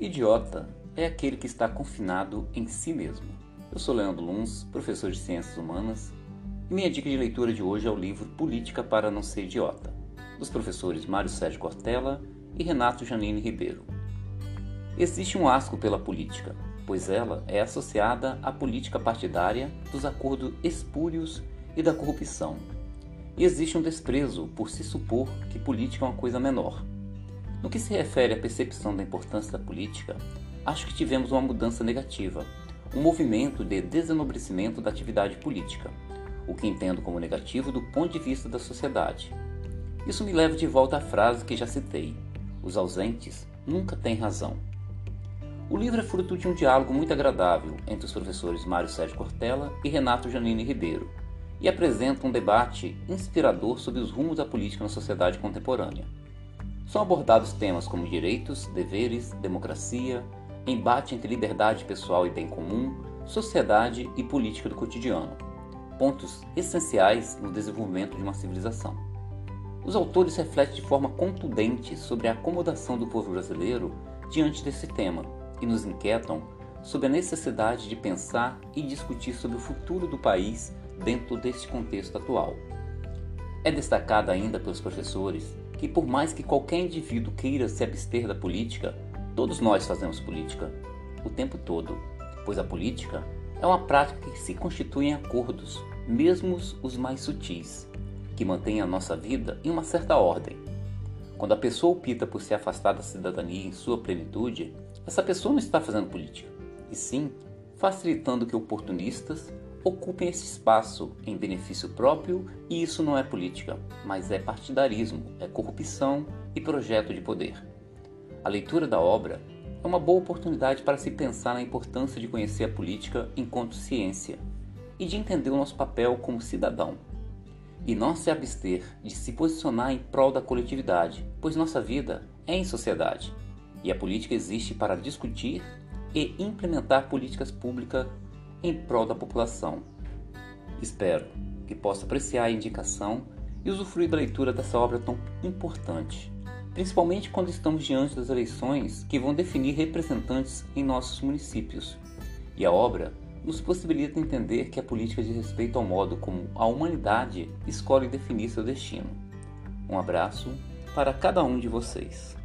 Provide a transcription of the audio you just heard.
Idiota é aquele que está confinado em si mesmo. Eu sou Leandro Luns, professor de Ciências Humanas, e minha dica de leitura de hoje é o livro Política para Não Ser Idiota, dos professores Mário Sérgio Cortella e Renato Janine Ribeiro. Existe um asco pela política, pois ela é associada à política partidária, dos acordos espúrios e da corrupção. E existe um desprezo por se supor que política é uma coisa menor, no que se refere à percepção da importância da política, acho que tivemos uma mudança negativa, um movimento de desenobrecimento da atividade política, o que entendo como negativo do ponto de vista da sociedade. Isso me leva de volta à frase que já citei: os ausentes nunca têm razão. O livro é fruto de um diálogo muito agradável entre os professores Mário Sérgio Cortella e Renato Janine Ribeiro, e apresenta um debate inspirador sobre os rumos da política na sociedade contemporânea. São abordados temas como direitos, deveres, democracia, embate entre liberdade pessoal e bem comum, sociedade e política do cotidiano, pontos essenciais no desenvolvimento de uma civilização. Os autores refletem de forma contundente sobre a acomodação do povo brasileiro diante desse tema e nos inquietam sobre a necessidade de pensar e discutir sobre o futuro do país dentro deste contexto atual. É destacada ainda pelos professores que, por mais que qualquer indivíduo queira se abster da política, todos nós fazemos política, o tempo todo, pois a política é uma prática que se constitui em acordos, mesmo os mais sutis, que mantêm a nossa vida em uma certa ordem. Quando a pessoa opta por se afastar da cidadania em sua plenitude, essa pessoa não está fazendo política, e sim facilitando que oportunistas ocupem esse espaço em benefício próprio e isso não é política, mas é partidarismo, é corrupção e projeto de poder. A leitura da obra é uma boa oportunidade para se pensar na importância de conhecer a política enquanto ciência e de entender o nosso papel como cidadão. E não se abster de se posicionar em prol da coletividade, pois nossa vida é em sociedade e a política existe para discutir e implementar políticas públicas em prol da população. Espero que possa apreciar a indicação e usufruir da leitura dessa obra tão importante, principalmente quando estamos diante das eleições que vão definir representantes em nossos municípios. E a obra nos possibilita entender que a política diz respeito ao modo como a humanidade escolhe definir seu destino. Um abraço para cada um de vocês.